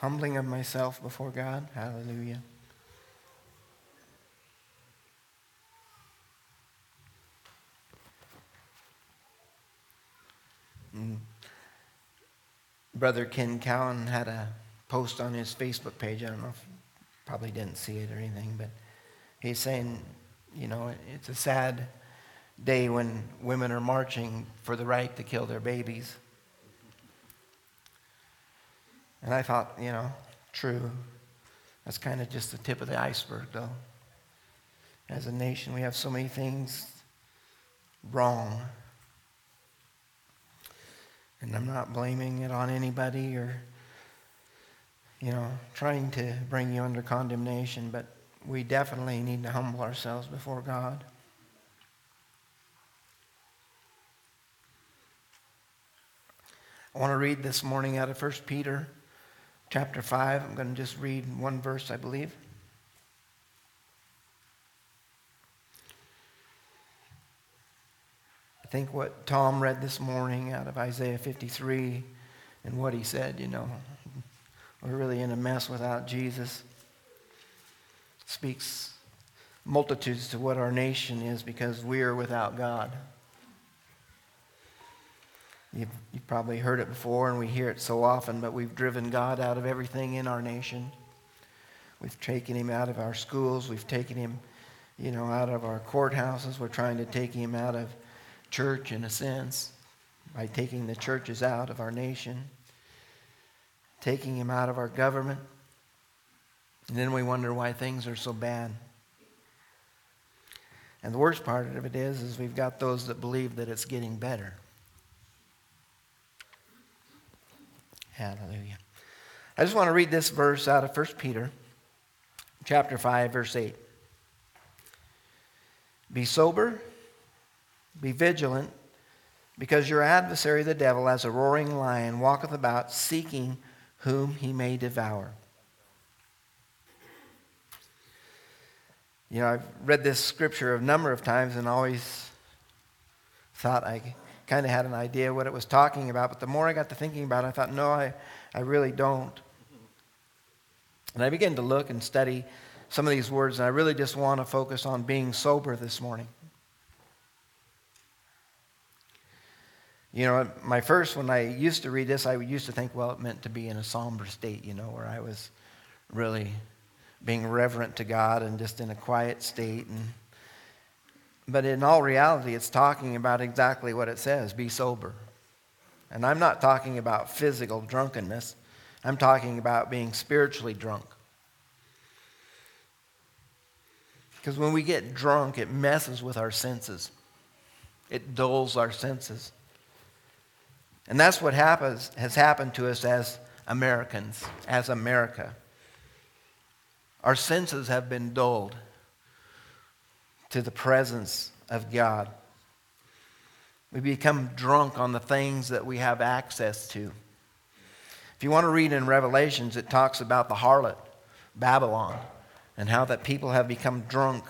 humbling of myself before God. Hallelujah. Mm. Brother Ken Cowan had a post on his Facebook page. I don't know if you probably didn't see it or anything, but he's saying, you know, it's a sad day when women are marching for the right to kill their babies. And I thought, you know, true. That's kind of just the tip of the iceberg, though. As a nation, we have so many things wrong. And I'm not blaming it on anybody or, you know, trying to bring you under condemnation, but we definitely need to humble ourselves before God. I want to read this morning out of 1 Peter chapter 5. I'm going to just read one verse, I believe. I think what Tom read this morning out of Isaiah 53 and what he said, you know, we're really in a mess without Jesus. Speaks multitudes to what our nation is because we are without God. You've, you've, probably heard it before, and we hear it so often, but we've driven God out of everything in our nation. We've taken him out of our schools. We've taken him, you know, out of our courthouses. We're trying to take him out of church, in a sense, by taking the churches out of our nation, taking him out of our government. And then we wonder why things are so bad. And the worst part of it is, is we've got those that believe that it's getting better. Hallelujah. I just want to read this verse out of 1 Peter chapter 5 verse 8. Be sober, be vigilant, because your adversary the devil as a roaring lion walketh about seeking whom he may devour. You know, I've read this scripture a number of times and always thought I kind of had an idea what it was talking about, but the more I got to thinking about it, I thought, no, I, I really don't. And I began to look and study some of these words, and I really just want to focus on being sober this morning. You know, my first, when I used to read this, I used to think, well, it meant to be in a somber state, you know, where I was really being reverent to God and just in a quiet state and but in all reality, it's talking about exactly what it says be sober. And I'm not talking about physical drunkenness, I'm talking about being spiritually drunk. Because when we get drunk, it messes with our senses, it dulls our senses. And that's what happens, has happened to us as Americans, as America. Our senses have been dulled to the presence of God. We become drunk on the things that we have access to. If you want to read in Revelations, it talks about the harlot, Babylon, and how that people have become drunk,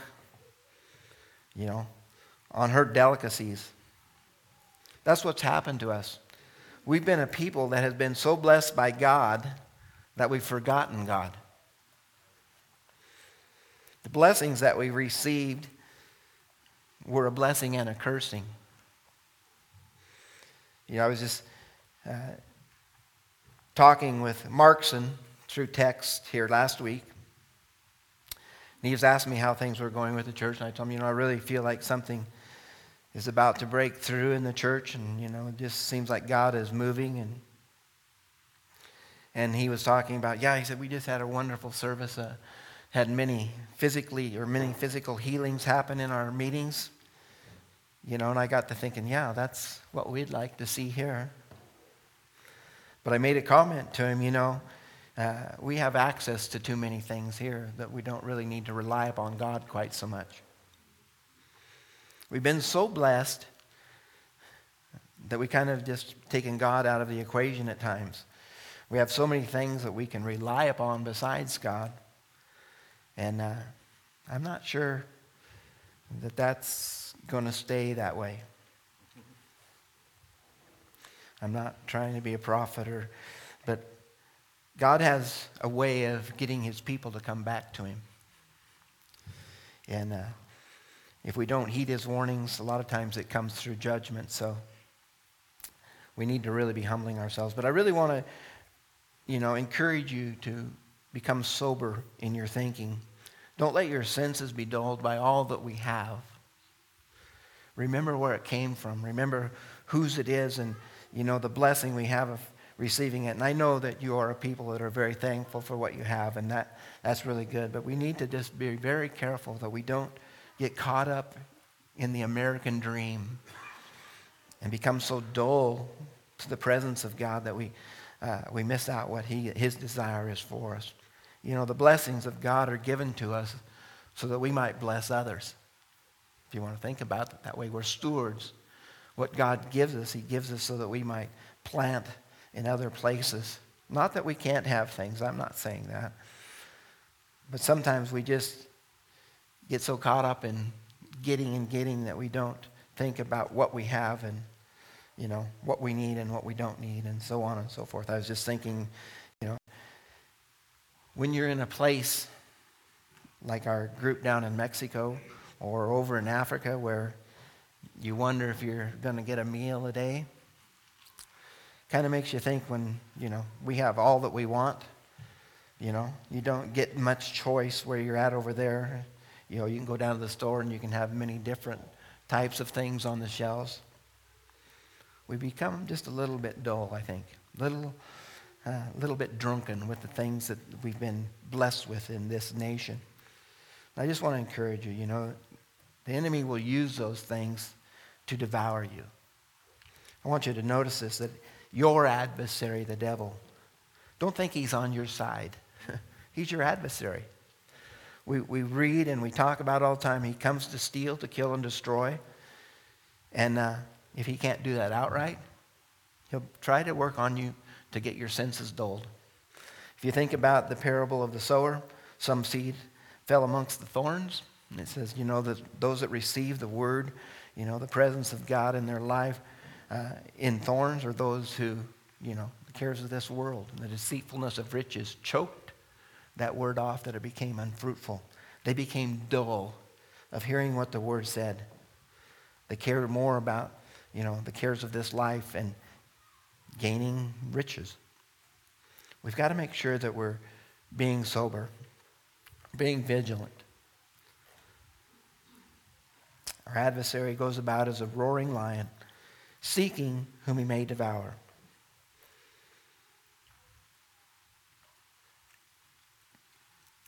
you know, on her delicacies. That's what's happened to us. We've been a people that has been so blessed by God that we've forgotten God. The blessings that we received were a blessing and a cursing. You know, I was just uh, talking with Markson through text here last week. And he was asking me how things were going with the church. And I told him, you know, I really feel like something is about to break through in the church. And, you know, it just seems like God is moving. And, and he was talking about, yeah, he said, we just had a wonderful service. Uh, had many physically or many physical healings happen in our meetings. You know, and I got to thinking, yeah, that's what we'd like to see here. But I made a comment to him, you know, uh, we have access to too many things here that we don't really need to rely upon God quite so much. We've been so blessed that we kind of just taken God out of the equation at times. We have so many things that we can rely upon besides God. And uh, I'm not sure that that's going to stay that way. I'm not trying to be a prophet or, but God has a way of getting his people to come back to him. And uh, if we don't heed his warnings, a lot of times it comes through judgment. So we need to really be humbling ourselves. But I really want to, you know, encourage you to become sober in your thinking. Don't let your senses be dulled by all that we have. Remember where it came from. Remember whose it is and, you know, the blessing we have of receiving it. And I know that you are a people that are very thankful for what you have, and that, that's really good. But we need to just be very careful that we don't get caught up in the American dream and become so dull to the presence of God that we, uh, we miss out what he, His desire is for us. You know, the blessings of God are given to us so that we might bless others. If you want to think about it that way, we're stewards. What God gives us, He gives us so that we might plant in other places. Not that we can't have things, I'm not saying that. But sometimes we just get so caught up in getting and getting that we don't think about what we have and you know what we need and what we don't need and so on and so forth. I was just thinking, when you're in a place like our group down in Mexico or over in Africa where you wonder if you're going to get a meal a day, kind of makes you think when, you know, we have all that we want. You know, you don't get much choice where you're at over there. You know, you can go down to the store and you can have many different types of things on the shelves. We become just a little bit dull, I think. Little a uh, little bit drunken with the things that we've been blessed with in this nation. I just want to encourage you, you know, the enemy will use those things to devour you. I want you to notice this that your adversary, the devil, don't think he's on your side. he's your adversary. We, we read and we talk about all the time. He comes to steal, to kill, and destroy. And uh, if he can't do that outright, he'll try to work on you to get your senses dulled. If you think about the parable of the sower, some seed fell amongst the thorns. And it says, you know, that those that receive the word, you know, the presence of God in their life uh, in thorns are those who, you know, the cares of this world and the deceitfulness of riches choked that word off that it became unfruitful. They became dull of hearing what the word said. They cared more about, you know, the cares of this life and gaining riches. We've got to make sure that we're being sober, being vigilant. Our adversary goes about as a roaring lion, seeking whom he may devour.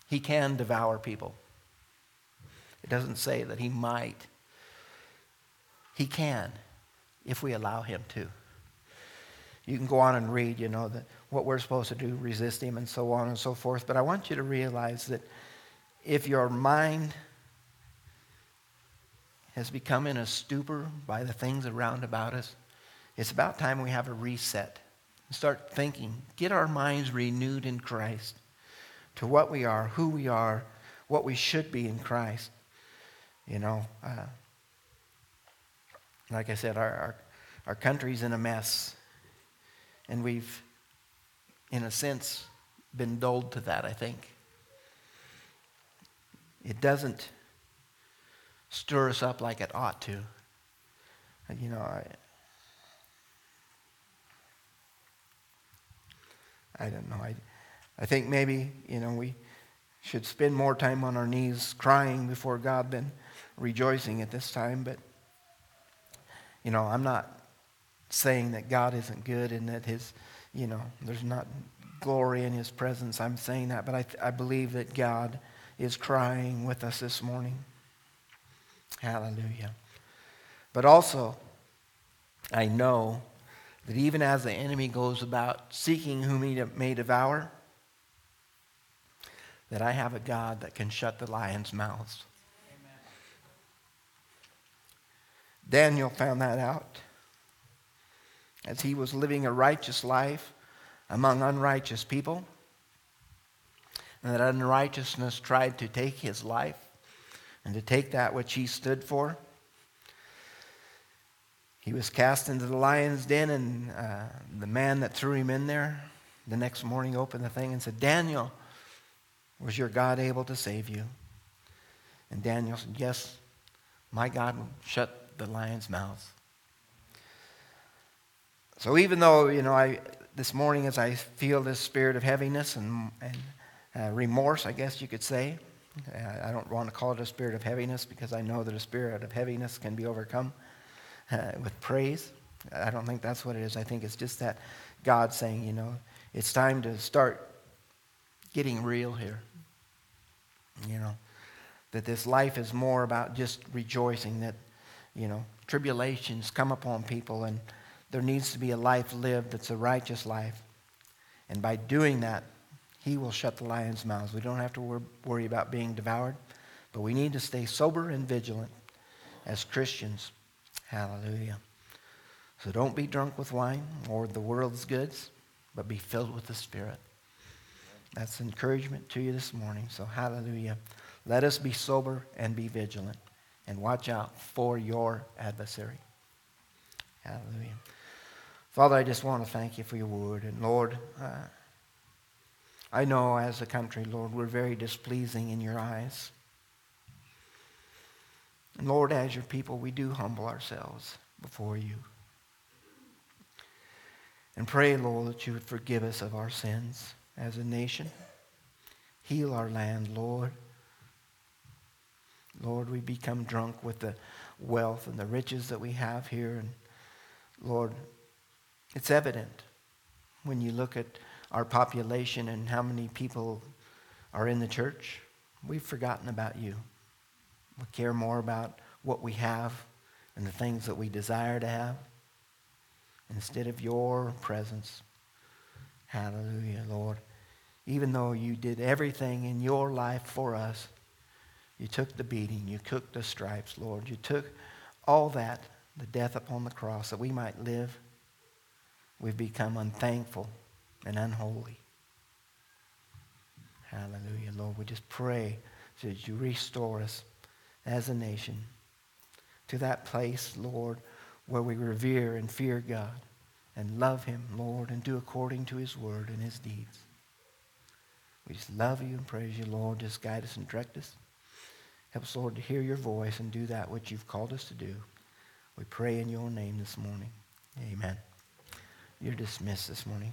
He can devour people. It doesn't say that he might. He can if we allow him to. You can go on and read, you know, that what we're supposed to do, resist him, and so on and so forth. But I want you to realize that if your mind has become in a stupor by the things around about us, it's about time we have a reset. Start thinking, get our minds renewed in Christ to what we are, who we are, what we should be in Christ. You know, uh, like I said, our, our, our country's in a mess. And we've, in a sense, been dulled to that, I think. It doesn't stir us up like it ought to. Uh, you know, I, I don't know. I, I think maybe, you know, we should spend more time on our knees crying before God than rejoicing at this time. But, you know, I'm not saying that God isn't good and that his, you know, there's not glory in his presence. I'm saying that, but I, I believe that God is crying with us this morning. Hallelujah. But also, I know that even as the enemy goes about seeking whom he may devour, that I have a God that can shut the lions' mouths. Amen. Daniel found that out as he was living a righteous life among unrighteous people. And that unrighteousness tried to take his life and to take that which he stood for. He was cast into the lion's den, and uh, the man that threw him in there The next morning, opened the thing and said, Daniel, was your God able to save you? And Daniel said, Yes, my God shut the lion's mouth. So even though, you know, I this morning as I feel this spirit of heaviness and, and uh, remorse, I guess you could say, uh, I don't want to call it a spirit of heaviness because I know that a spirit of heaviness can be overcome uh, with praise. I don't think that's what it is. I think it's just that God saying, you know, it's time to start getting real here. You know, that this life is more about just rejoicing that, you know, tribulations come upon people and there needs to be a life lived that's a righteous life. And by doing that, he will shut the lion's mouths. We don't have to worry about being devoured, but we need to stay sober and vigilant as Christians. Hallelujah. So don't be drunk with wine or the world's goods, but be filled with the Spirit. That's encouragement to you this morning. So, hallelujah. Let us be sober and be vigilant and watch out for your adversary. Hallelujah. Father, I just want to thank you for your word. And Lord, uh, I know as a country, Lord, we're very displeasing in your eyes. And Lord, as your people, we do humble ourselves before you. And pray, Lord, that you would forgive us of our sins as a nation. Heal our land, Lord. Lord, we become drunk with the wealth and the riches that we have here. And Lord, it's evident when you look at our population and how many people are in the church, we've forgotten about you. We care more about what we have and the things that we desire to have instead of your presence. Hallelujah, Lord. Even though you did everything in your life for us, you took the beating, you took the stripes, Lord. You took all that, the death upon the cross, that we might live. We've become unthankful and unholy. Hallelujah, Lord. We just pray that you restore us as a nation to that place, Lord, where we revere and fear God and love him, Lord, and do according to his word and his deeds. We just love you and praise you, Lord. Just guide us and direct us. Help us, Lord, to hear your voice and do that which you've called us to do. We pray in your name this morning. Amen. You're dismissed this morning.